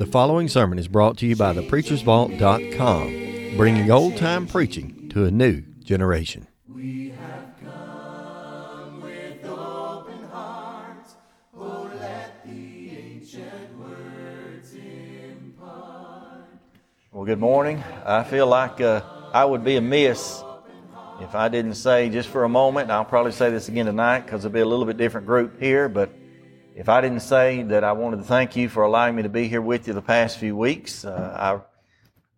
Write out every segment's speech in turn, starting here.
The following sermon is brought to you by thepreachersvault.com, bringing old time preaching to a new generation. Well, good morning. I feel like uh, I would be amiss if I didn't say just for a moment, and I'll probably say this again tonight because it'll be a little bit different group here, but if I didn't say that I wanted to thank you for allowing me to be here with you the past few weeks, uh,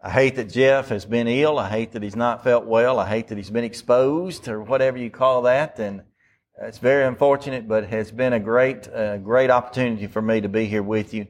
I, I hate that Jeff has been ill. I hate that he's not felt well. I hate that he's been exposed or whatever you call that. And it's very unfortunate, but it has been a great, uh, great opportunity for me to be here with you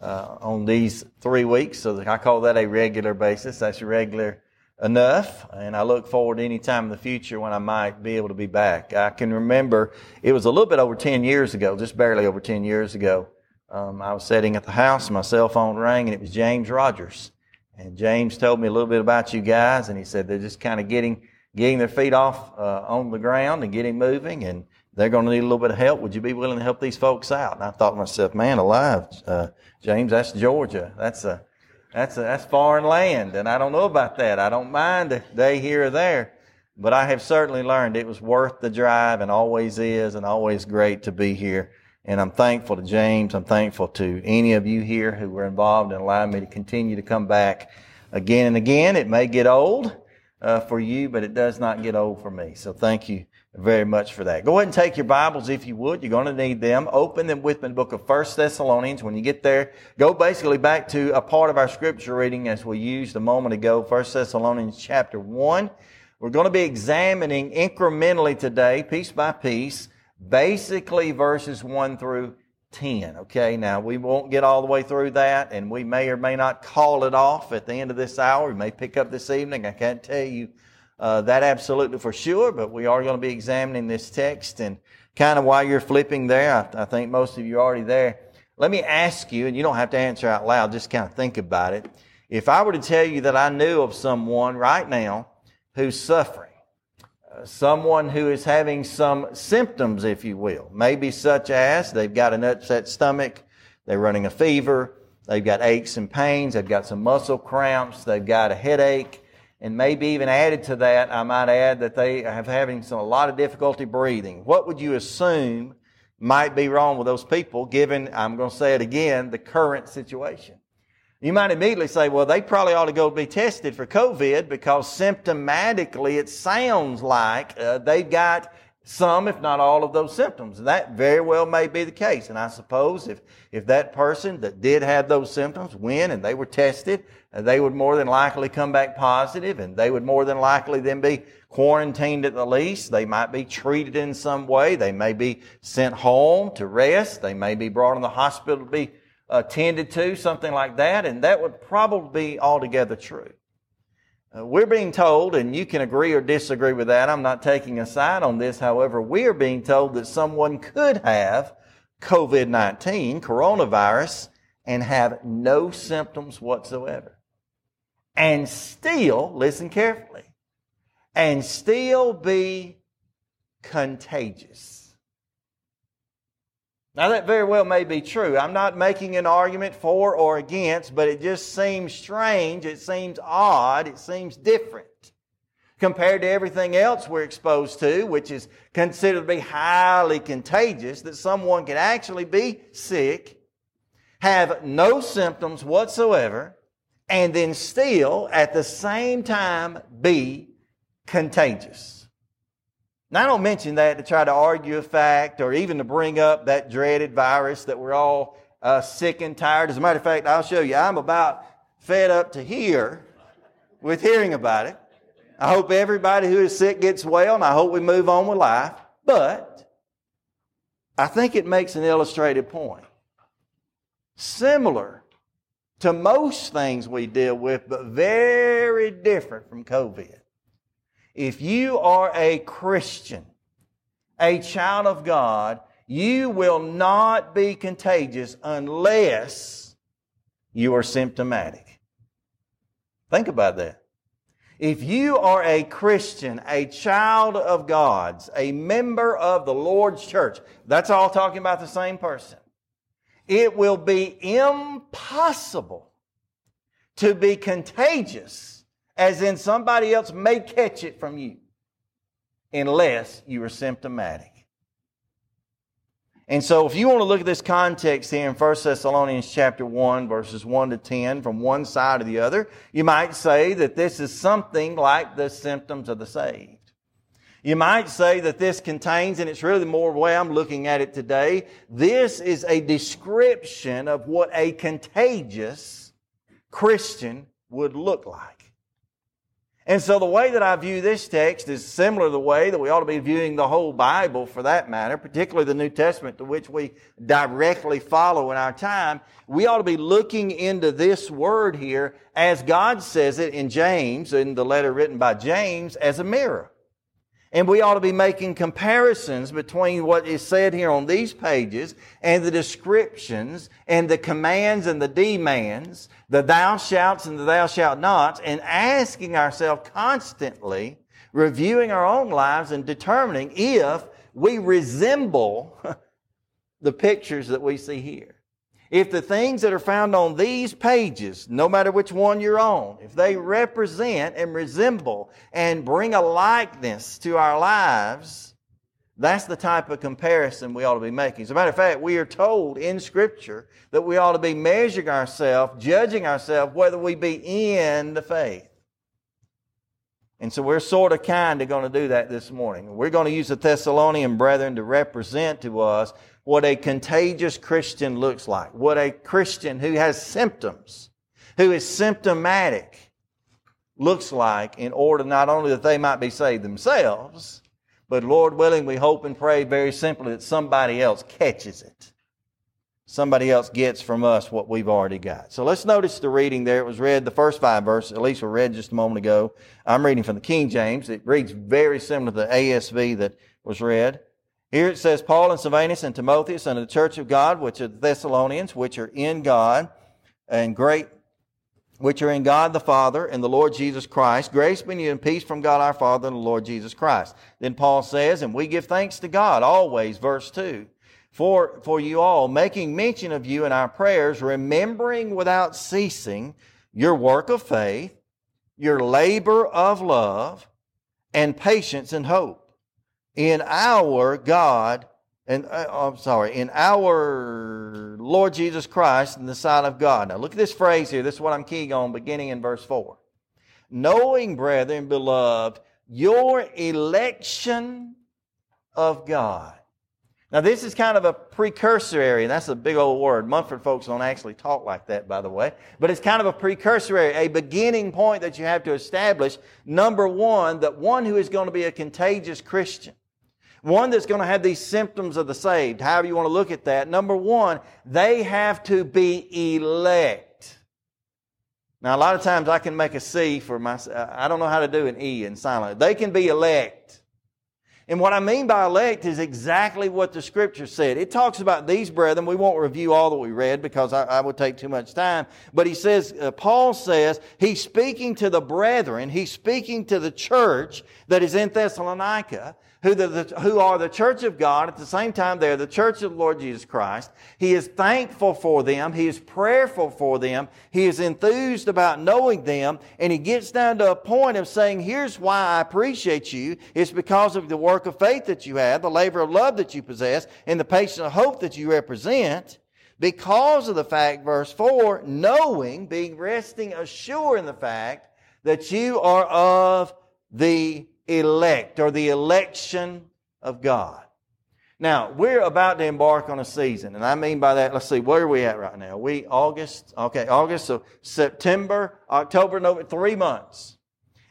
uh, on these three weeks. So I call that a regular basis. That's a regular enough, and I look forward to any time in the future when I might be able to be back. I can remember it was a little bit over 10 years ago, just barely over 10 years ago. Um, I was sitting at the house, my cell phone rang, and it was James Rogers. And James told me a little bit about you guys, and he said they're just kind of getting getting their feet off uh, on the ground and getting moving, and they're going to need a little bit of help. Would you be willing to help these folks out? And I thought to myself, man, alive, uh, James, that's Georgia. That's a that's, a, that's foreign land, and I don't know about that. I don't mind a day here or there, but I have certainly learned it was worth the drive and always is and always great to be here. And I'm thankful to James. I'm thankful to any of you here who were involved and allowed me to continue to come back again and again. It may get old uh, for you, but it does not get old for me. So thank you very much for that. Go ahead and take your Bibles if you would. You're going to need them. Open them with me the book of First Thessalonians. When you get there, go basically back to a part of our scripture reading as we used a moment ago, First Thessalonians chapter 1. We're going to be examining incrementally today, piece by piece, basically verses 1 through 10. Okay, now we won't get all the way through that, and we may or may not call it off at the end of this hour. We may pick up this evening. I can't tell you uh, that absolutely for sure, but we are going to be examining this text and kind of while you're flipping there, I, I think most of you are already there. Let me ask you, and you don't have to answer out loud, just kind of think about it. If I were to tell you that I knew of someone right now who's suffering, uh, someone who is having some symptoms, if you will, maybe such as they've got an upset stomach, they're running a fever, they've got aches and pains, they've got some muscle cramps, they've got a headache, and maybe even added to that, I might add that they have having some, a lot of difficulty breathing. What would you assume might be wrong with those people given, I'm going to say it again, the current situation? You might immediately say, well, they probably ought to go be tested for COVID because symptomatically it sounds like uh, they've got some, if not all of those symptoms. And that very well may be the case. And I suppose if, if that person that did have those symptoms went and they were tested, they would more than likely come back positive and they would more than likely then be quarantined at the least. They might be treated in some way. They may be sent home to rest. They may be brought in the hospital to be attended to, something like that. And that would probably be altogether true. Uh, we're being told, and you can agree or disagree with that. I'm not taking a side on this. However, we are being told that someone could have COVID-19, coronavirus, and have no symptoms whatsoever. And still, listen carefully, and still be contagious. Now, that very well may be true. I'm not making an argument for or against, but it just seems strange. It seems odd. It seems different compared to everything else we're exposed to, which is considered to be highly contagious, that someone can actually be sick, have no symptoms whatsoever, and then still at the same time be contagious. Now, I don't mention that to try to argue a fact or even to bring up that dreaded virus that we're all uh, sick and tired. As a matter of fact, I'll show you. I'm about fed up to here with hearing about it. I hope everybody who is sick gets well, and I hope we move on with life. But I think it makes an illustrated point. Similar to most things we deal with, but very different from COVID. If you are a Christian, a child of God, you will not be contagious unless you are symptomatic. Think about that. If you are a Christian, a child of God's, a member of the Lord's church, that's all talking about the same person. It will be impossible to be contagious, as in somebody else may catch it from you, unless you are symptomatic. And so if you want to look at this context here in 1 Thessalonians chapter 1 verses 1 to 10 from one side to the other, you might say that this is something like the symptoms of the saved. You might say that this contains, and it's really the more way I'm looking at it today, this is a description of what a contagious Christian would look like. And so the way that I view this text is similar to the way that we ought to be viewing the whole Bible for that matter, particularly the New Testament to which we directly follow in our time. We ought to be looking into this word here as God says it in James, in the letter written by James, as a mirror. And we ought to be making comparisons between what is said here on these pages and the descriptions and the commands and the demands, the thou shalt and the thou shalt nots, and asking ourselves constantly, reviewing our own lives and determining if we resemble the pictures that we see here if the things that are found on these pages, no matter which one you're on, if they represent and resemble and bring a likeness to our lives, that's the type of comparison we ought to be making. As a matter of fact, we are told in Scripture that we ought to be measuring ourselves, judging ourselves, whether we be in the faith. And so we're sort of kind of going to do that this morning. We're going to use the Thessalonian brethren to represent to us what a contagious Christian looks like, what a Christian who has symptoms, who is symptomatic, looks like in order not only that they might be saved themselves, but Lord willing, we hope and pray very simply that somebody else catches it. Somebody else gets from us what we've already got. So let's notice the reading there. It was read, the first five verses, at least were read just a moment ago. I'm reading from the King James. It reads very similar to the ASV that was read. Here it says, Paul and Silvanus and Timotheus unto the church of God, which are the Thessalonians, which are in God, and great, which are in God the Father and the Lord Jesus Christ. Grace be to you and peace from God our Father and the Lord Jesus Christ. Then Paul says, and we give thanks to God always, verse 2, for, for you all, making mention of you in our prayers, remembering without ceasing your work of faith, your labor of love, and patience and hope in our God, and uh, I'm sorry, in our Lord Jesus Christ in the sight of God. Now look at this phrase here. This is what I'm keying on beginning in verse 4. Knowing, brethren, beloved, your election of God. Now, this is kind of a precursory, and that's a big old word. Munford folks don't actually talk like that, by the way. But it's kind of a precursory, a beginning point that you have to establish. Number one, that one who is going to be a contagious Christian one that's going to have these symptoms of the saved, however you want to look at that. Number one, they have to be elect. Now, a lot of times I can make a C for my, I don't know how to do an E in silent. They can be elect. And what I mean by elect is exactly what the scripture said. It talks about these brethren. We won't review all that we read because I, I would take too much time. But he says, uh, Paul says, he's speaking to the brethren. He's speaking to the church that is in Thessalonica who, the, the, who are the church of God. At the same time, they're the church of the Lord Jesus Christ. He is thankful for them. He is prayerful for them. He is enthused about knowing them. And he gets down to a point of saying, here's why I appreciate you. It's because of the work of faith that you have, the labor of love that you possess, and the patience of hope that you represent because of the fact, verse 4, knowing, being resting assured in the fact that you are of the elect or the election of God. Now, we're about to embark on a season, and I mean by that, let's see, where are we at right now? We, August, okay, August, so September, October, November, three months.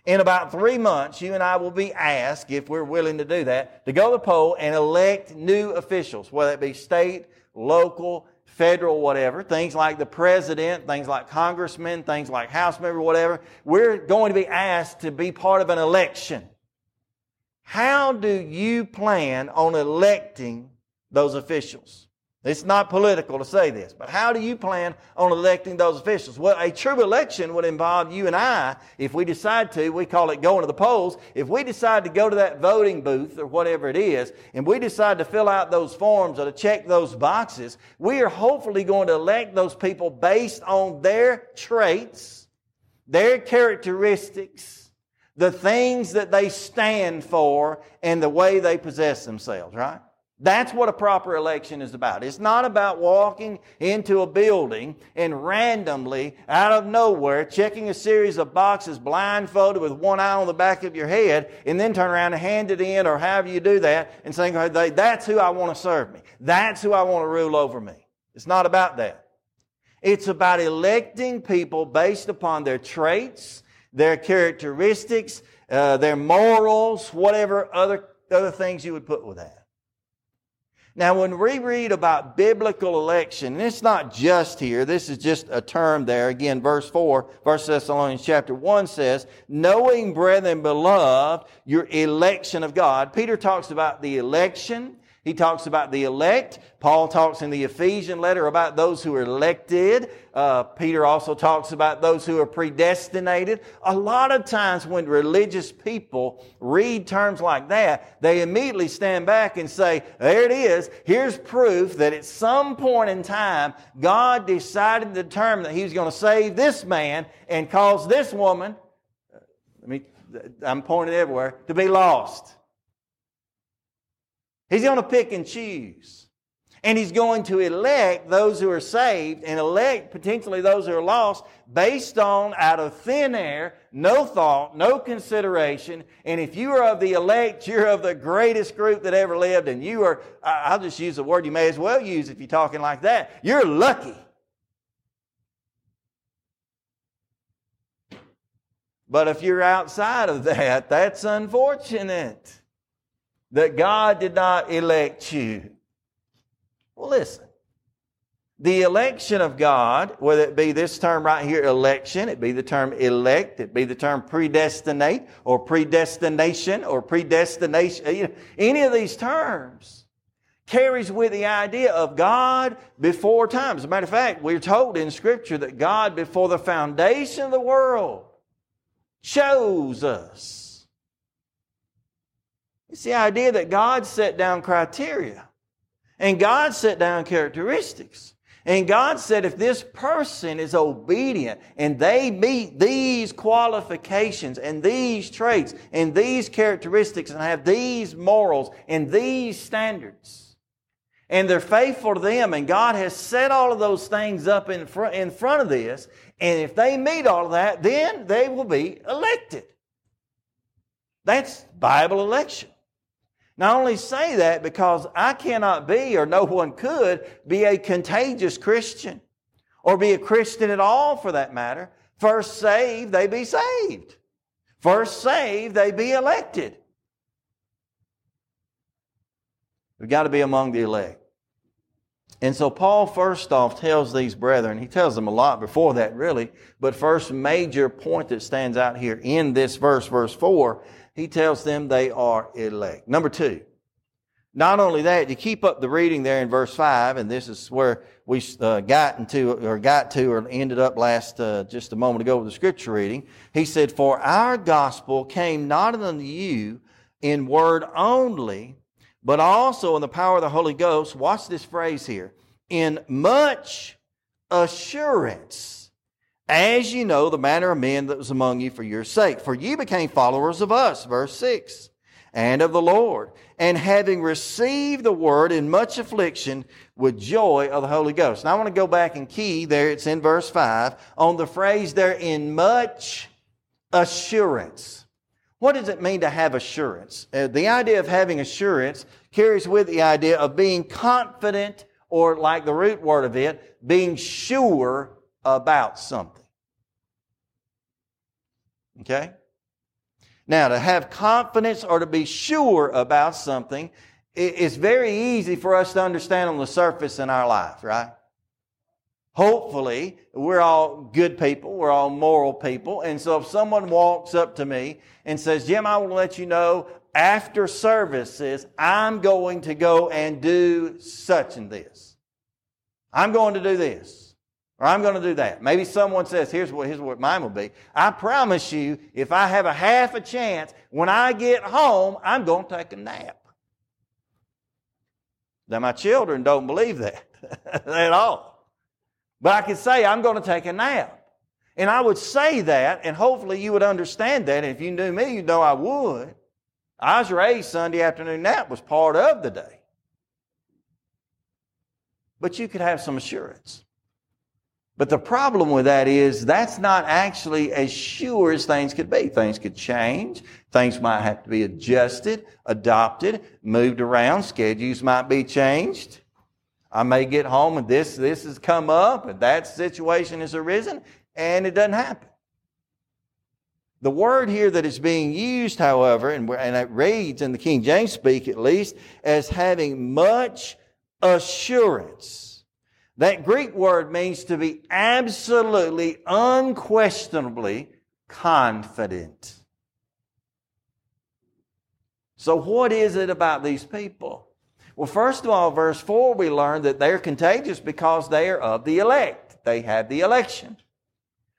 In about three months, you and I will be asked, if we're willing to do that, to go to the poll and elect new officials, whether it be state, local, federal, whatever, things like the president, things like congressmen, things like house member, whatever. We're going to be asked to be part of an election. How do you plan on electing those officials? It's not political to say this, but how do you plan on electing those officials? Well, a true election would involve you and I, if we decide to, we call it going to the polls. If we decide to go to that voting booth or whatever it is, and we decide to fill out those forms or to check those boxes, we are hopefully going to elect those people based on their traits, their characteristics, the things that they stand for, and the way they possess themselves, right? That's what a proper election is about. It's not about walking into a building and randomly, out of nowhere, checking a series of boxes blindfolded with one eye on the back of your head and then turn around and hand it in or however you do that and saying, that's who I want to serve me. That's who I want to rule over me. It's not about that. It's about electing people based upon their traits, their characteristics, uh, their morals, whatever other, other things you would put with that. Now, when we read about biblical election, and it's not just here, this is just a term there. Again, verse 4, 1 Thessalonians chapter 1 says, knowing, brethren, beloved, your election of God. Peter talks about the election he talks about the elect. Paul talks in the Ephesian letter about those who are elected. Uh, Peter also talks about those who are predestinated. A lot of times when religious people read terms like that, they immediately stand back and say, there it is. Here's proof that at some point in time, God decided to determine that He was going to save this man and cause this woman, I mean, I'm pointing everywhere, to be lost. He's going to pick and choose. And he's going to elect those who are saved and elect potentially those who are lost based on out of thin air, no thought, no consideration. And if you are of the elect, you're of the greatest group that ever lived. And you are, I'll just use a word you may as well use if you're talking like that. You're lucky. But if you're outside of that, that's unfortunate that God did not elect you. Well, listen. The election of God, whether it be this term right here, election, it be the term elect, it be the term predestinate or predestination or predestination, you know, any of these terms carries with the idea of God before time. As a matter of fact, we're told in Scripture that God, before the foundation of the world, chose us it's the idea that God set down criteria. And God set down characteristics. And God said if this person is obedient and they meet these qualifications and these traits and these characteristics and have these morals and these standards, and they're faithful to them, and God has set all of those things up in front, in front of this, and if they meet all of that, then they will be elected. That's Bible election. Not only say that because I cannot be, or no one could, be a contagious Christian, or be a Christian at all for that matter. First saved, they be saved. First saved, they be elected. We've got to be among the elect. And so Paul first off tells these brethren, he tells them a lot before that really, but first major point that stands out here in this verse, verse 4, he tells them they are elect. Number two, not only that, you keep up the reading there in verse 5, and this is where we uh, got into, or got to, or ended up last, uh, just a moment ago with the scripture reading. He said, For our gospel came not unto you in word only, but also in the power of the Holy Ghost. Watch this phrase here. In much assurance as you know the manner of men that was among you for your sake. For ye became followers of us, verse 6, and of the Lord, and having received the word in much affliction with joy of the Holy Ghost. Now I want to go back and key there, it's in verse 5, on the phrase there, in much assurance. What does it mean to have assurance? Uh, the idea of having assurance carries with the idea of being confident, or like the root word of it, being sure about something. Okay? Now, to have confidence or to be sure about something, it's very easy for us to understand on the surface in our life, right? Hopefully, we're all good people. We're all moral people. And so if someone walks up to me and says, Jim, I want to let you know after services, I'm going to go and do such and this. I'm going to do this. Or I'm going to do that. Maybe someone says, here's what, here's what mine will be. I promise you, if I have a half a chance, when I get home, I'm going to take a nap. Now, my children don't believe that at all. But I can say, I'm going to take a nap. And I would say that, and hopefully you would understand that. And if you knew me, you'd know I would. I was raised Sunday afternoon nap was part of the day. But you could have some assurance. But the problem with that is that's not actually as sure as things could be. Things could change. Things might have to be adjusted, adopted, moved around. Schedules might be changed. I may get home and this, this has come up and that situation has arisen and it doesn't happen. The word here that is being used, however, and, and it reads in the King James speak at least, as having much assurance. That Greek word means to be absolutely, unquestionably confident. So, what is it about these people? Well, first of all, verse 4, we learn that they're contagious because they are of the elect. They have the election.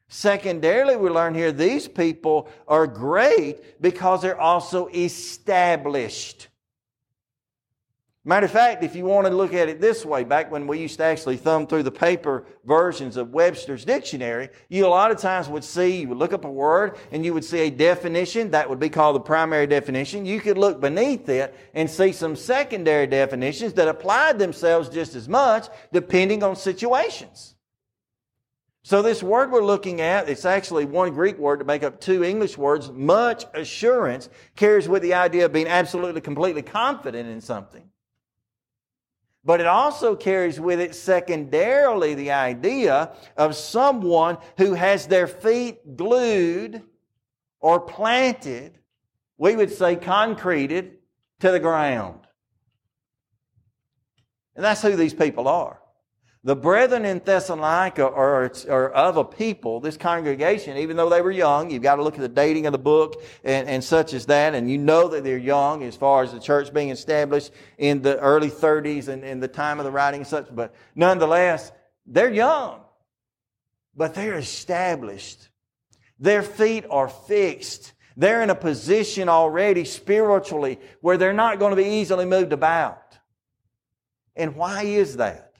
Secondarily, we learn here these people are great because they're also established. Matter of fact, if you want to look at it this way, back when we used to actually thumb through the paper versions of Webster's dictionary, you a lot of times would see, you would look up a word and you would see a definition. That would be called the primary definition. You could look beneath it and see some secondary definitions that applied themselves just as much depending on situations. So this word we're looking at, it's actually one Greek word to make up two English words. Much assurance carries with the idea of being absolutely, completely confident in something. But it also carries with it secondarily the idea of someone who has their feet glued or planted, we would say concreted, to the ground. And that's who these people are. The brethren in Thessalonica are, are, of a people, this congregation, even though they were young, you've got to look at the dating of the book and, and such as that, and you know that they're young as far as the church being established in the early 30s and in the time of the writing and such, but nonetheless, they're young, but they're established. Their feet are fixed. They're in a position already spiritually where they're not going to be easily moved about. And why is that?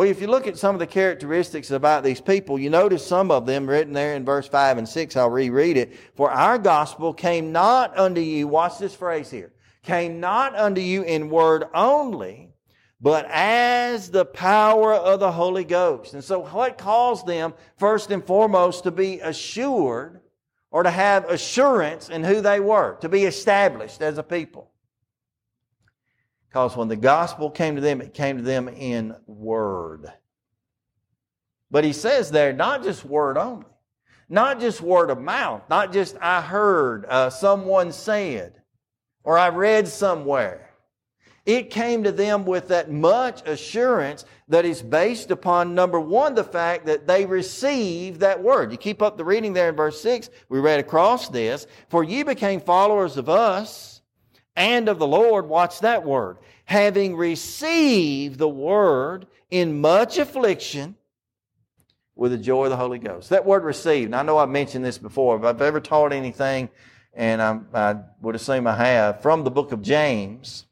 Well, if you look at some of the characteristics about these people, you notice some of them written there in verse 5 and 6. I'll reread it. For our gospel came not unto you, watch this phrase here, came not unto you in word only, but as the power of the Holy Ghost. And so what caused them, first and foremost, to be assured or to have assurance in who they were, to be established as a people? Because when the gospel came to them, it came to them in word. But he says there, not just word only, not just word of mouth, not just I heard, uh, someone said, or I read somewhere. It came to them with that much assurance that is based upon number one, the fact that they received that word. You keep up the reading there in verse six. We read across this. For ye became followers of us and of the Lord, watch that word, having received the word in much affliction with the joy of the Holy Ghost. That word received, I know I've mentioned this before, if I've ever taught anything, and I, I would assume I have, from the book of James,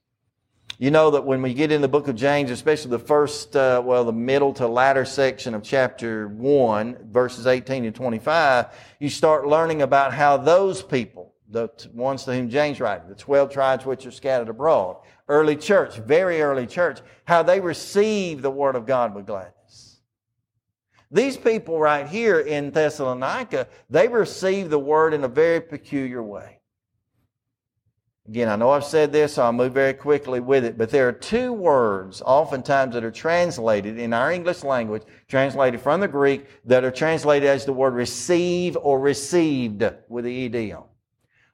you know that when we get in the book of James, especially the first, uh, well, the middle to latter section of chapter 1, verses 18 to 25, you start learning about how those people, the ones to whom James writes, the 12 tribes which are scattered abroad. Early church, very early church, how they received the word of God with gladness. These people right here in Thessalonica, they received the word in a very peculiar way. Again, I know I've said this, so I'll move very quickly with it, but there are two words oftentimes that are translated in our English language, translated from the Greek, that are translated as the word receive or received with the ED on.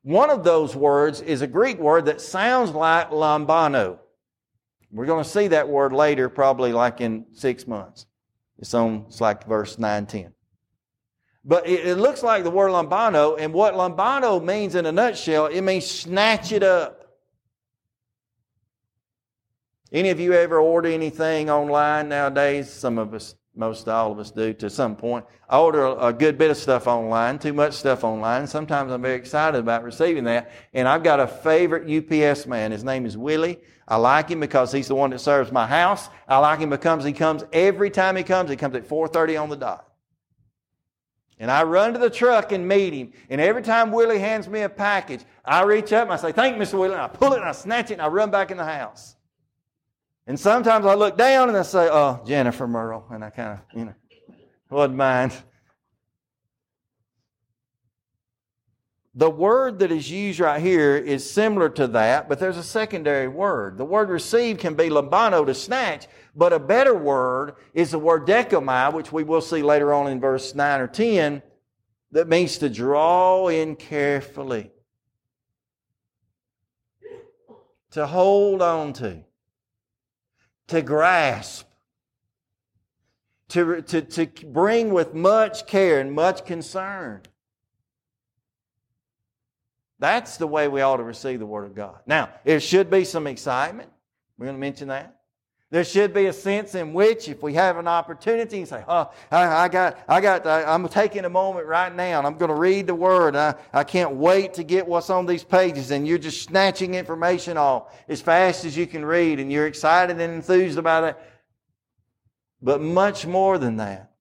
One of those words is a Greek word that sounds like lambano. We're going to see that word later, probably like in six months. It's on, it's like verse 9, 10. But it, it looks like the word lambano, and what lambano means in a nutshell, it means snatch it up. Any of you ever order anything online nowadays? Some of us, most all of us do to some point. I order a, good bit of stuff online, too much stuff online. Sometimes I'm very excited about receiving that. And I've got a favorite UPS man. His name is Willie. I like him because he's the one that serves my house. I like him because he comes every time he comes. He comes at 4:30 on the dot. And I run to the truck and meet him. And every time Willie hands me a package, I reach up and I say, Thank you, Mr. Willie. And I pull it and I snatch it and I run back in the house. And sometimes I look down and I say, Oh, Jennifer Merle. And I kind of, you know, wouldn't mind. The word that is used right here is similar to that, but there's a secondary word. The word receive can be lambano to snatch, but a better word is the word dechomai, which we will see later on in verse 9 or 10, that means to draw in carefully, to hold on to, to grasp, to, to, to bring with much care and much concern. That's the way we ought to receive the Word of God. Now, there should be some excitement. We're going to mention that. There should be a sense in which, if we have an opportunity, and say, "Oh, I, I got, I got, I, am taking a moment right now, and I'm going to read the Word. I, I can't wait to get what's on these pages." And you're just snatching information off as fast as you can read, and you're excited and enthused about it. But much more than that,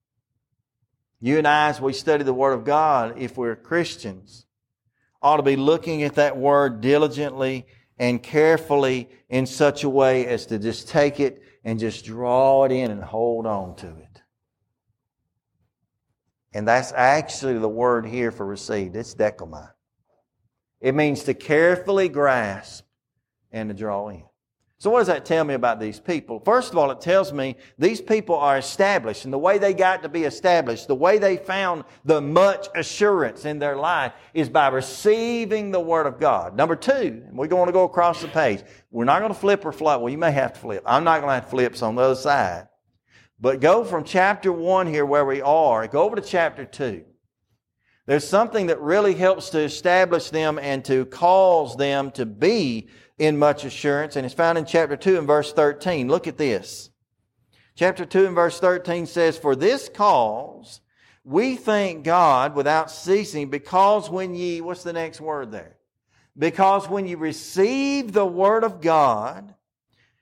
you and I, as we study the Word of God, if we're Christians, ought to be looking at that word diligently and carefully in such a way as to just take it and just draw it in and hold on to it. And that's actually the word here for received. It's dechomai. It means to carefully grasp and to draw in. So, what does that tell me about these people? First of all, it tells me these people are established, and the way they got to be established, the way they found the much assurance in their life is by receiving the Word of God. Number two, we're going to go across the page. We're not going to flip or flip. Well, you may have to flip. I'm not going to have flips on the other side. But go from chapter one here where we are, go over to chapter two. There's something that really helps to establish them and to cause them to be in much assurance, and it's found in chapter 2 and verse 13. Look at this. Chapter 2 and verse 13 says, For this cause we thank God without ceasing, because when ye, what's the next word there? Because when you receive the word of God,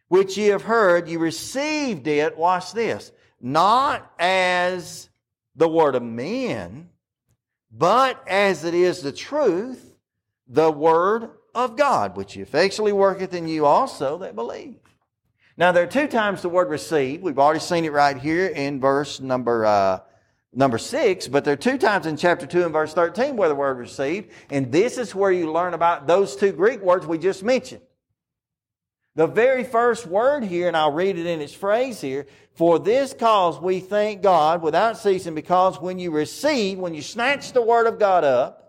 which ye have heard, you received it, watch this, not as the word of men, but as it is the truth, the word of God, which effectually worketh in you also that believe. Now, there are two times the word receive. We've already seen it right here in verse number, uh, number six, but there are two times in chapter two and verse 13 where the word received. And this is where you learn about those two Greek words we just mentioned. The very first word here, and I'll read it in its phrase here, for this cause we thank God without ceasing because when you receive, when you snatch the word of God up,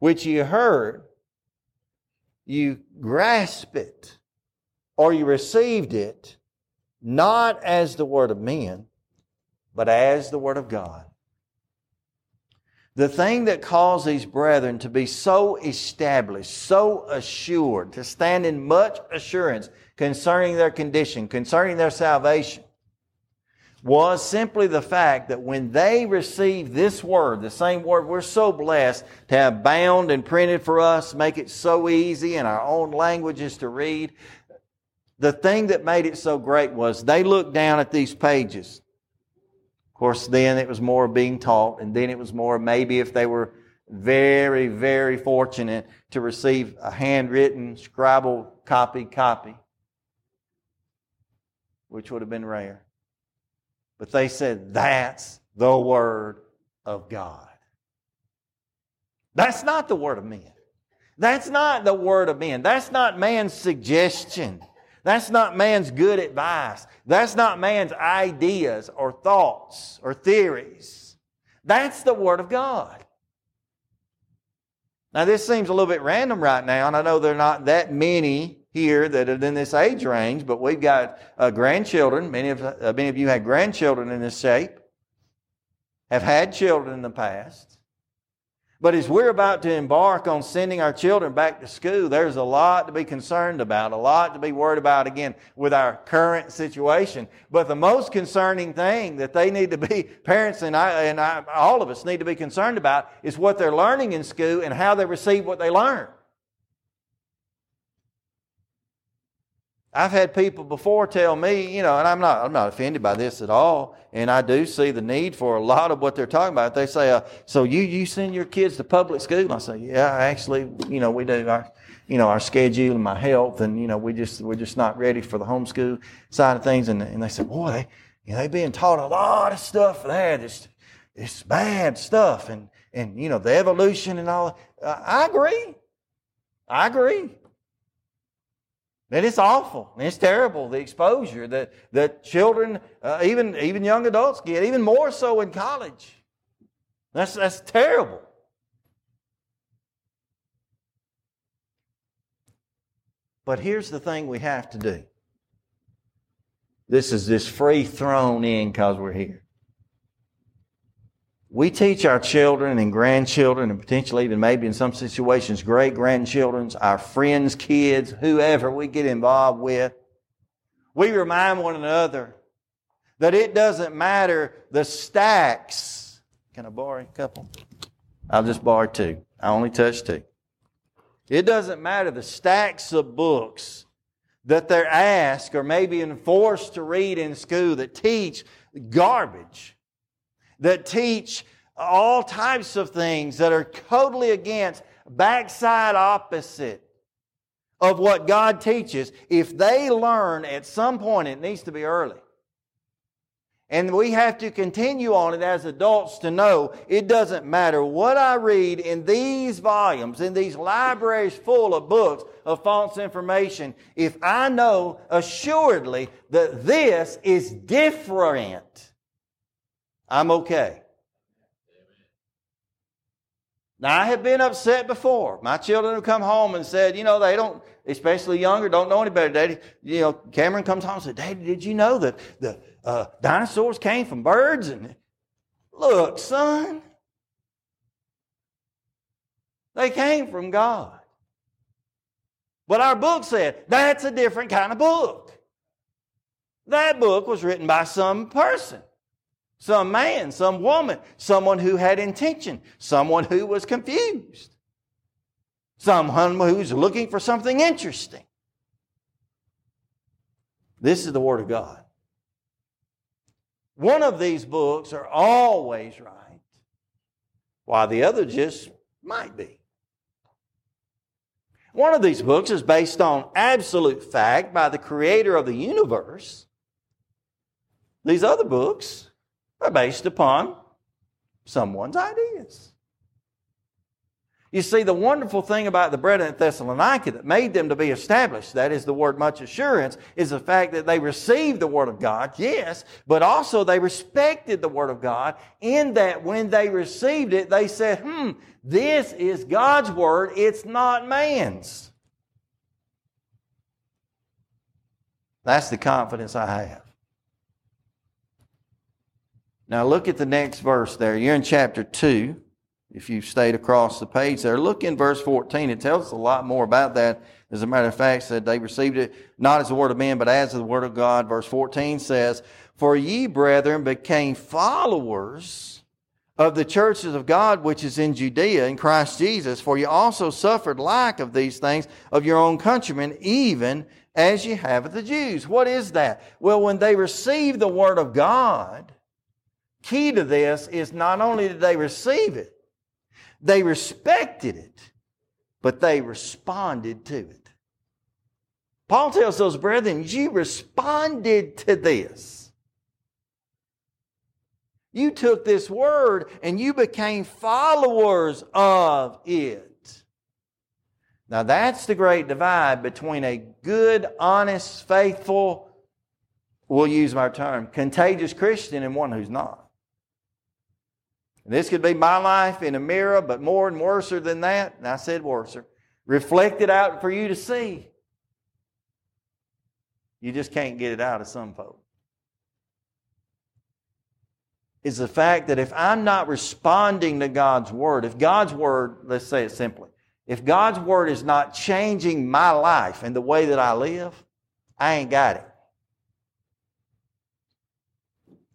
which you heard, you grasp it, or you received it, not as the word of men, but as the word of God. The thing that caused these brethren to be so established, so assured, to stand in much assurance concerning their condition, concerning their salvation, was simply the fact that when they received this word, the same word we're so blessed to have bound and printed for us, make it so easy in our own languages to read, the thing that made it so great was they looked down at these pages. Of course, then it was more being taught, and then it was more maybe if they were very, very fortunate to receive a handwritten, scribbled copy copy, which would have been rare. But they said, that's the Word of God. That's not the Word of men. That's not the Word of men. That's not man's suggestion. That's not man's good advice. That's not man's ideas or thoughts or theories. That's the Word of God. Now, this seems a little bit random right now, and I know there are not that many here that are in this age range, but we've got uh, grandchildren. Many of, uh, many of you had grandchildren in this shape, have had children in the past. But as we're about to embark on sending our children back to school, there's a lot to be concerned about, a lot to be worried about again with our current situation. But the most concerning thing that they need to be, parents and, I, and I, all of us need to be concerned about is what they're learning in school and how they receive what they learn. I've had people before tell me, you know, and I'm not, I'm not offended by this at all, and I do see the need for a lot of what they're talking about. They say, uh, "So you you send your kids to public school?" And I say, "Yeah, actually, you know, we do our, you know, our schedule and my health, and you know, we just we're just not ready for the homeschool side of things." And and they said, "Boy, they you know, they being taught a lot of stuff there. It's it's bad stuff, and and you know, the evolution and all." Uh, I agree. I agree. And it's awful. It's terrible, the exposure that, that children, uh, even, even young adults get, even more so in college. That's, that's terrible. But here's the thing we have to do. This is this free thrown in because we're here. We teach our children and grandchildren, and potentially even maybe in some situations, great grandchildren's, our friends' kids, whoever we get involved with. We remind one another that it doesn't matter the stacks. Can I borrow a couple? I'll just borrow two. I only touch two. It doesn't matter the stacks of books that they're asked or maybe enforced to read in school that teach garbage that teach all types of things that are totally against, backside opposite of what God teaches, if they learn at some point, it needs to be early. And we have to continue on it as adults to know it doesn't matter what I read in these volumes, in these libraries full of books of false information, if I know assuredly that this is different I'm okay. Now, I have been upset before. My children have come home and said, you know, they don't, especially younger, don't know any better. Daddy, you know, Cameron comes home and said, Daddy, did you know that the uh, dinosaurs came from birds? And look, son, they came from God. But our book said that's a different kind of book. That book was written by some person. Some man, some woman, someone who had intention, someone who was confused, someone who's looking for something interesting. This is the Word of God. One of these books are always right, while the other just might be. One of these books is based on absolute fact by the creator of the universe. These other books are based upon someone's ideas. You see, the wonderful thing about the brethren at Thessalonica that made them to be established, that is the word much assurance, is the fact that they received the Word of God, yes, but also they respected the Word of God in that when they received it, they said, hmm, this is God's Word, it's not man's. That's the confidence I have. Now look at the next verse there. You're in chapter 2. If you've stayed across the page there, look in verse 14. It tells us a lot more about that. As a matter of fact, said they received it not as the word of men, but as the word of God. Verse 14 says, For ye, brethren, became followers of the churches of God which is in Judea in Christ Jesus, for ye also suffered like of these things of your own countrymen, even as ye have of the Jews. What is that? Well, when they received the word of God, key to this is not only did they receive it, they respected it, but they responded to it. Paul tells those brethren, you responded to this. You took this word and you became followers of it. Now that's the great divide between a good, honest, faithful, we'll use my term, contagious Christian and one who's not. And this could be my life in a mirror, but more and worser than that, and I said worser, reflected out for you to see. You just can't get it out of some folks. is the fact that if I'm not responding to God's Word, if God's Word, let's say it simply, if God's Word is not changing my life and the way that I live, I ain't got it.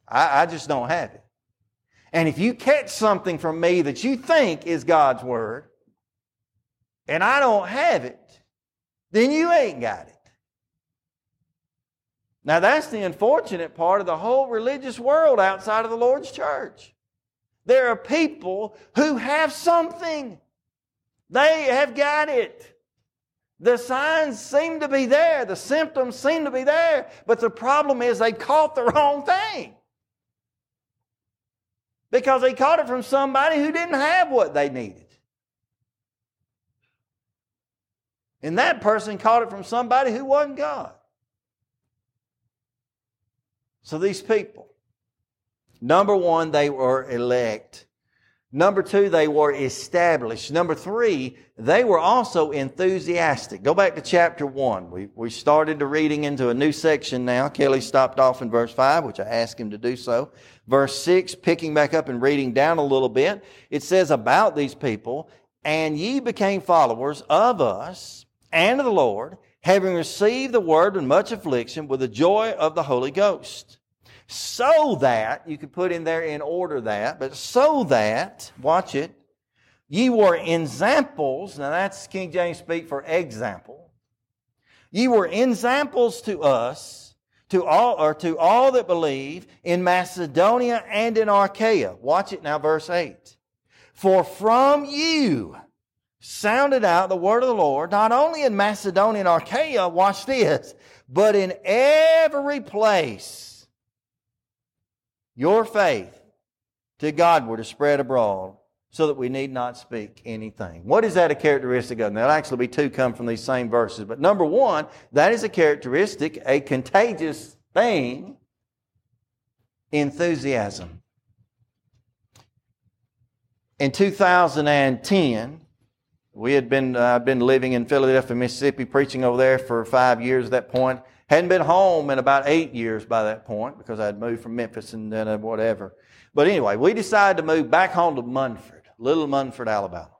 I, I just don't have it. And if you catch something from me that you think is God's Word, and I don't have it, then you ain't got it. Now, that's the unfortunate part of the whole religious world outside of the Lord's church. There are people who have something, they have got it. The signs seem to be there, the symptoms seem to be there, but the problem is they caught the wrong thing. Because they caught it from somebody who didn't have what they needed. And that person caught it from somebody who wasn't God. So these people, number one, they were elect. Number two, they were established. Number three, they were also enthusiastic. Go back to chapter one. We, we started the reading into a new section now. Kelly stopped off in verse five, which I asked him to do so. Verse six, picking back up and reading down a little bit, it says about these people, and ye became followers of us and of the Lord, having received the word with much affliction with the joy of the Holy Ghost so that, you could put in there in order that, but so that, watch it, ye were examples, now that's King James speak for example. Ye were examples to us, to all, or to all that believe in Macedonia and in Achaia. Watch it now, verse 8. For from you sounded out the word of the Lord, not only in Macedonia and Achaia, watch this, but in every place your faith to God were to spread abroad so that we need not speak anything. What is that a characteristic of? There'll actually be two come from these same verses. But number one, that is a characteristic, a contagious thing, enthusiasm. In 2010, we had been, uh, been living in Philadelphia, Mississippi, preaching over there for five years at that point. Hadn't been home in about eight years by that point because I'd moved from Memphis and then whatever. But anyway, we decided to move back home to Munford, little Munford, Alabama.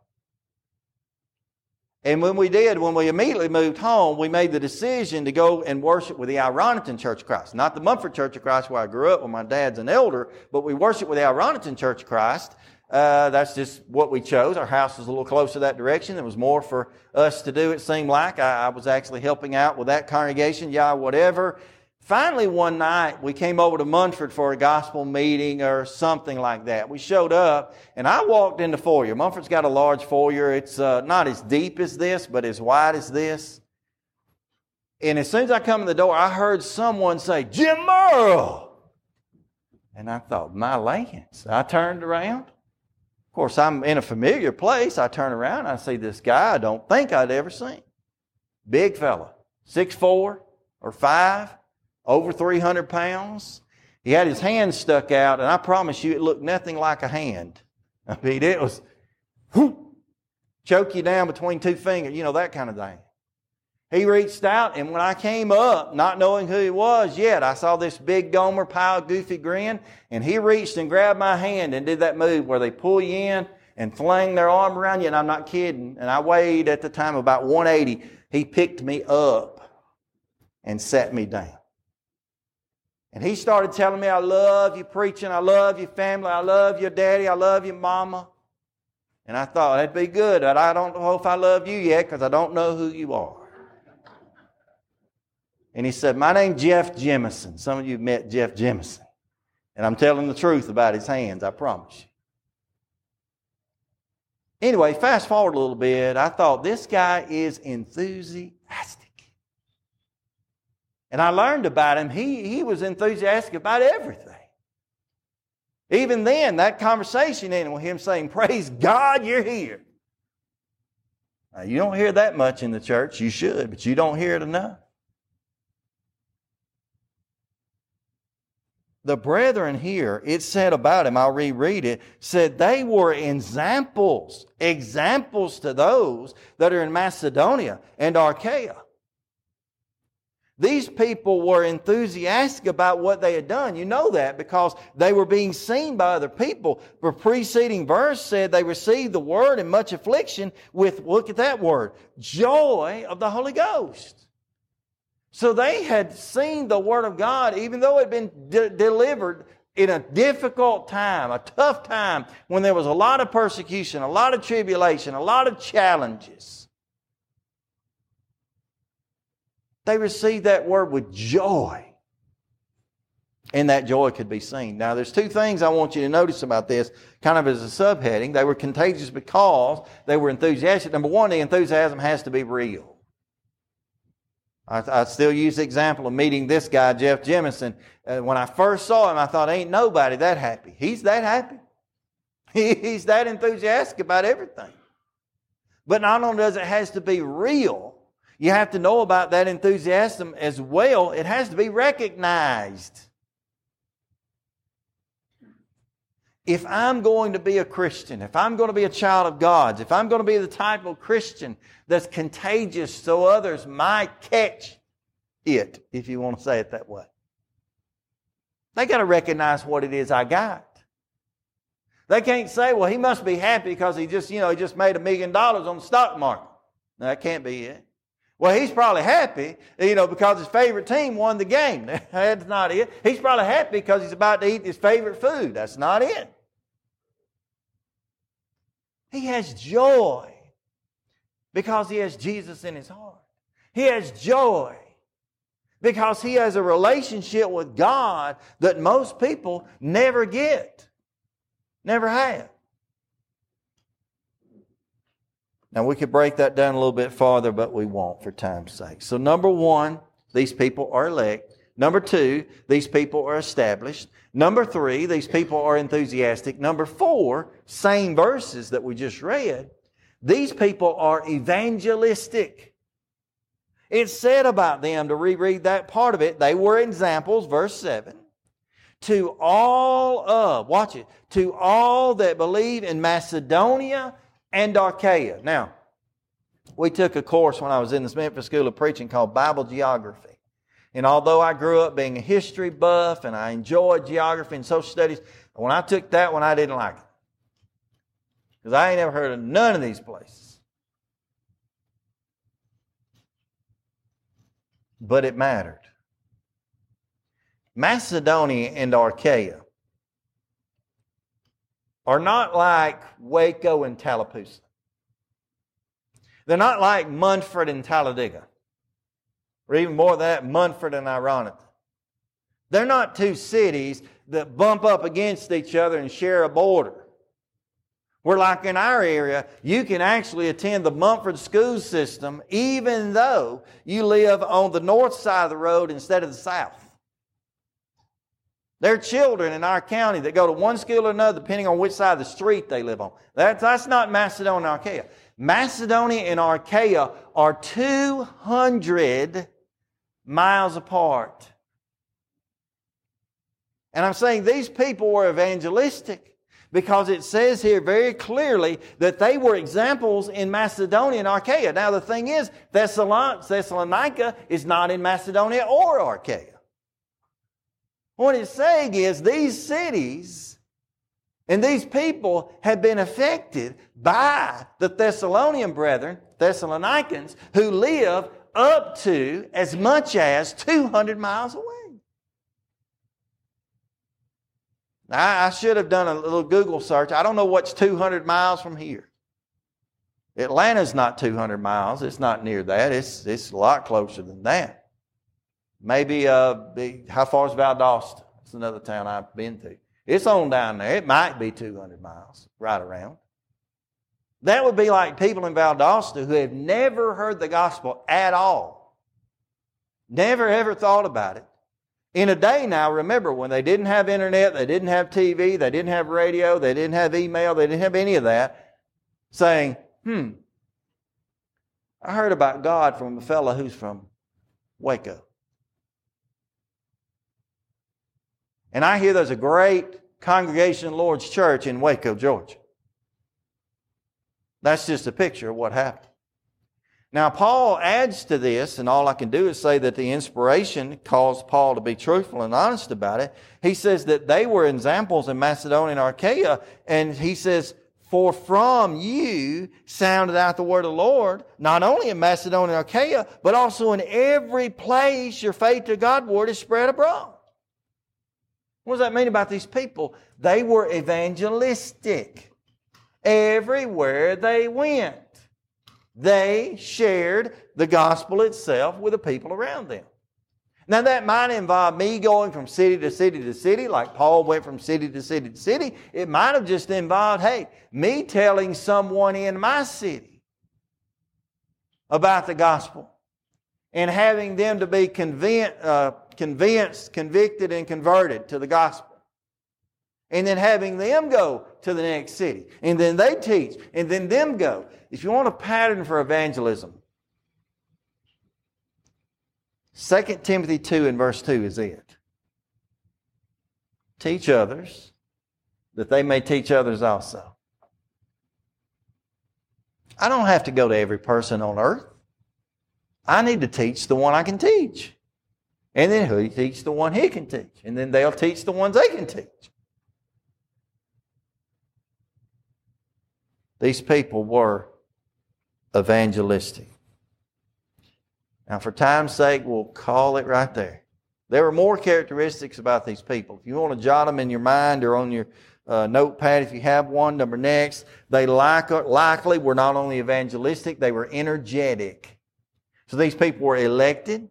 And when we did, when we immediately moved home, we made the decision to go and worship with the Ironton Church of Christ. Not the Munford Church of Christ where I grew up, where my dad's an elder, but we worship with the Ironton Church of Christ. Uh, that's just what we chose. Our house was a little closer that direction. There was more for us to do, it seemed like. I, I was actually helping out with that congregation, yeah, whatever. Finally, one night, we came over to Munford for a gospel meeting or something like that. We showed up, and I walked in the foyer. Munford's got a large foyer. It's uh, not as deep as this, but as wide as this. And as soon as I come in the door, I heard someone say, Jim Murrell! And I thought, my lands. I turned around course, I'm in a familiar place. I turn around, and I see this guy I don't think I'd ever seen. Big fella, six four or five, over 300 pounds. He had his hand stuck out, and I promise you, it looked nothing like a hand. I mean, it was whoop, choke you down between two fingers, you know, that kind of thing. He reached out, and when I came up, not knowing who he was yet, I saw this big Gomer Pyle, goofy grin, and he reached and grabbed my hand and did that move where they pull you in and fling their arm around you, and I'm not kidding. And I weighed at the time about 180. He picked me up and set me down. And he started telling me, I love you preaching, I love your family, I love your daddy, I love your mama. And I thought, that'd be good, but I don't know if I love you yet because I don't know who you are. And he said, My name's Jeff Jemison. Some of you met Jeff Jemison. And I'm telling the truth about his hands, I promise you. Anyway, fast forward a little bit. I thought this guy is enthusiastic. And I learned about him. He, he was enthusiastic about everything. Even then, that conversation ended with him saying, Praise God, you're here. Now, you don't hear that much in the church. You should, but you don't hear it enough. The brethren here, it said about him, I'll reread it, said they were examples, examples to those that are in Macedonia and Achaia. These people were enthusiastic about what they had done. You know that because they were being seen by other people. The preceding verse said they received the word in much affliction with, look at that word, joy of the Holy Ghost. So they had seen the word of God, even though it had been de- delivered in a difficult time, a tough time, when there was a lot of persecution, a lot of tribulation, a lot of challenges. They received that word with joy. And that joy could be seen. Now, there's two things I want you to notice about this, kind of as a subheading. They were contagious because they were enthusiastic. Number one, the enthusiasm has to be real. I, I still use the example of meeting this guy, Jeff Jemison. Uh, when I first saw him, I thought, ain't nobody that happy. He's that happy. He, he's that enthusiastic about everything. But not only does it has to be real, you have to know about that enthusiasm as well. It has to be recognized. If I'm going to be a Christian, if I'm going to be a child of God's, if I'm going to be the type of Christian that's contagious so others might catch it, if you want to say it that way, they got to recognize what it is I got. They can't say, well, he must be happy because he just, you know, he just made a million dollars on the stock market. No, that can't be it. Well, he's probably happy, you know, because his favorite team won the game. That's not it. He's probably happy because he's about to eat his favorite food. That's not it. He has joy because he has Jesus in his heart. He has joy because he has a relationship with God that most people never get, never have. Now, we could break that down a little bit farther, but we won't for time's sake. So, number one, these people are elect. Number two, these people are established. Number three, these people are enthusiastic. Number four, same verses that we just read, these people are evangelistic. It's said about them to reread that part of it. They were examples, verse 7. To all of, watch it, to all that believe in Macedonia and Achaia. Now, we took a course when I was in the Memphis School of Preaching called Bible Geography. And although I grew up being a history buff and I enjoyed geography and social studies, when I took that one, I didn't like it. Because I ain't ever heard of none of these places. But it mattered. Macedonia and Achaia are not like Waco and Tallapoosa. They're not like Munford and Talladega, or even more than that, Munford and Ironton. They're not two cities that bump up against each other and share a border. We're like in our area, you can actually attend the Munford school system even though you live on the north side of the road instead of the south. There are children in our county that go to one school or another depending on which side of the street they live on. That's, that's not Macedonia and Achaia. Macedonia and Achaia are 200 miles apart. And I'm saying these people were evangelistic because it says here very clearly that they were examples in Macedonia and Achaia. Now the thing is, Thessalonica is not in Macedonia or Achaia. What it's saying is these cities and these people have been affected by the Thessalonian brethren, Thessalonians, who live up to as much as 200 miles away. Now, I should have done a little Google search. I don't know what's 200 miles from here. Atlanta's not 200 miles. It's not near that. It's, it's a lot closer than that. Maybe uh, how far is Valdosta? It's another town I've been to. It's on down there. It might be 200 miles, right around. That would be like people in Valdosta who have never heard the gospel at all. Never ever thought about it. In a day now, remember, when they didn't have internet, they didn't have TV, they didn't have radio, they didn't have email, they didn't have any of that, saying, hmm, I heard about God from a fellow who's from Waco. And I hear there's a great congregation Lord's Church in Waco, Georgia. That's just a picture of what happened. Now, Paul adds to this, and all I can do is say that the inspiration caused Paul to be truthful and honest about it. He says that they were examples in Macedonia and Achaia, and he says, For from you sounded out the word of the Lord, not only in Macedonia and Achaia, but also in every place your faith to God word is spread abroad. What does that mean about these people? They were evangelistic. Everywhere they went. They shared the gospel itself with the people around them. Now, that might involve me going from city to city to city, like Paul went from city to city to city. It might have just involved, hey, me telling someone in my city about the gospel and having them to be convinced, uh, convinced, convicted, and converted to the gospel and then having them go to the next city, and then they teach, and then them go. If you want a pattern for evangelism, 2 Timothy 2 and verse 2 is it. Teach others that they may teach others also. I don't have to go to every person on earth. I need to teach the one I can teach. And then he teach the one he can teach. And then they'll teach the ones they can teach. These people were evangelistic. Now, for time's sake, we'll call it right there. There were more characteristics about these people. If you want to jot them in your mind or on your uh, notepad, if you have one, number next, they like, likely were not only evangelistic, they were energetic. So these people were elected,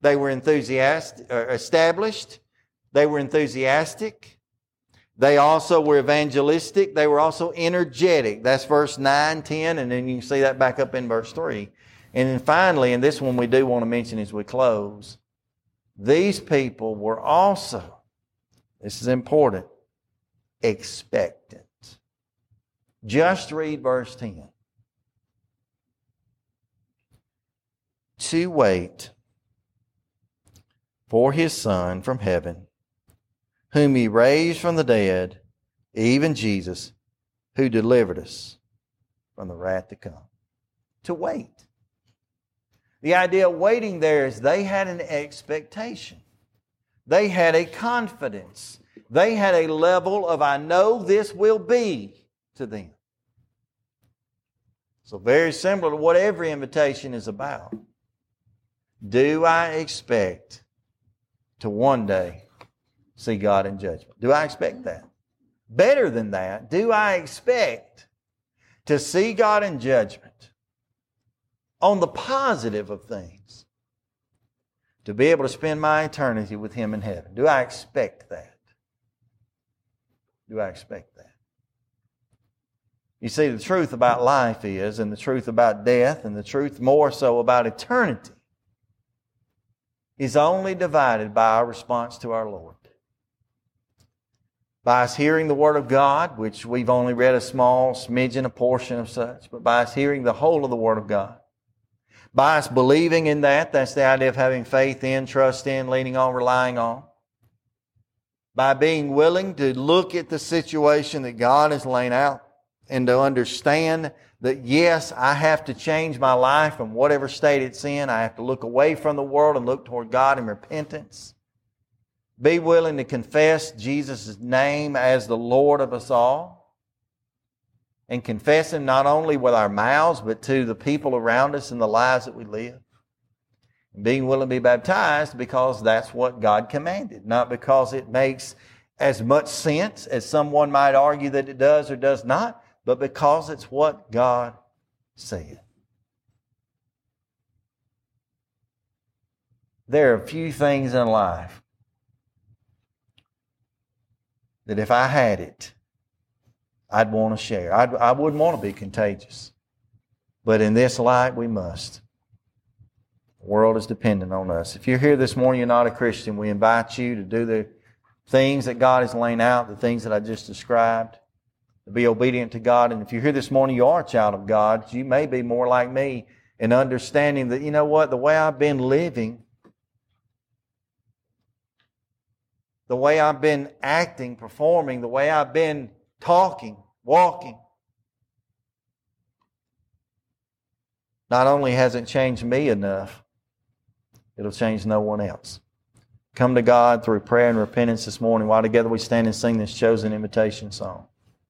they were enthusiastic, uh, established, they were enthusiastic, they also were evangelistic. They were also energetic. That's verse 9, 10, and then you can see that back up in verse 3. And then finally, and this one we do want to mention as we close, these people were also, this is important, expectant. Just read verse 10. To wait for his son from heaven whom he raised from the dead, even Jesus, who delivered us from the wrath to come. To wait. The idea of waiting there is they had an expectation. They had a confidence. They had a level of, I know this will be to them. So, very similar to what every invitation is about. Do I expect to one day see God in judgment. Do I expect that? Better than that, do I expect to see God in judgment on the positive of things? To be able to spend my eternity with Him in heaven. Do I expect that? Do I expect that? You see, the truth about life is, and the truth about death, and the truth more so about eternity, is only divided by our response to our Lord by us hearing the Word of God, which we've only read a small smidgen, a portion of such, but by us hearing the whole of the Word of God. By us believing in that, that's the idea of having faith in, trust in, leaning on, relying on. By being willing to look at the situation that God has laid out and to understand that yes, I have to change my life from whatever state it's in. I have to look away from the world and look toward God in repentance. Be willing to confess Jesus' name as the Lord of us all. And confess Him not only with our mouths, but to the people around us and the lives that we live. And being willing to be baptized because that's what God commanded, not because it makes as much sense as someone might argue that it does or does not, but because it's what God said. There are a few things in life that if I had it, I'd want to share. I'd, I wouldn't want to be contagious. But in this light, we must. The world is dependent on us. If you're here this morning, you're not a Christian, we invite you to do the things that God has laid out, the things that I just described, to be obedient to God. And if you're here this morning, you are a child of God, you may be more like me in understanding that, you know what, the way I've been living the way I've been acting, performing, the way I've been talking, walking. not only hasn't changed me enough, it'll change no one else. Come to God through prayer and repentance this morning while together we stand and sing this chosen invitation song.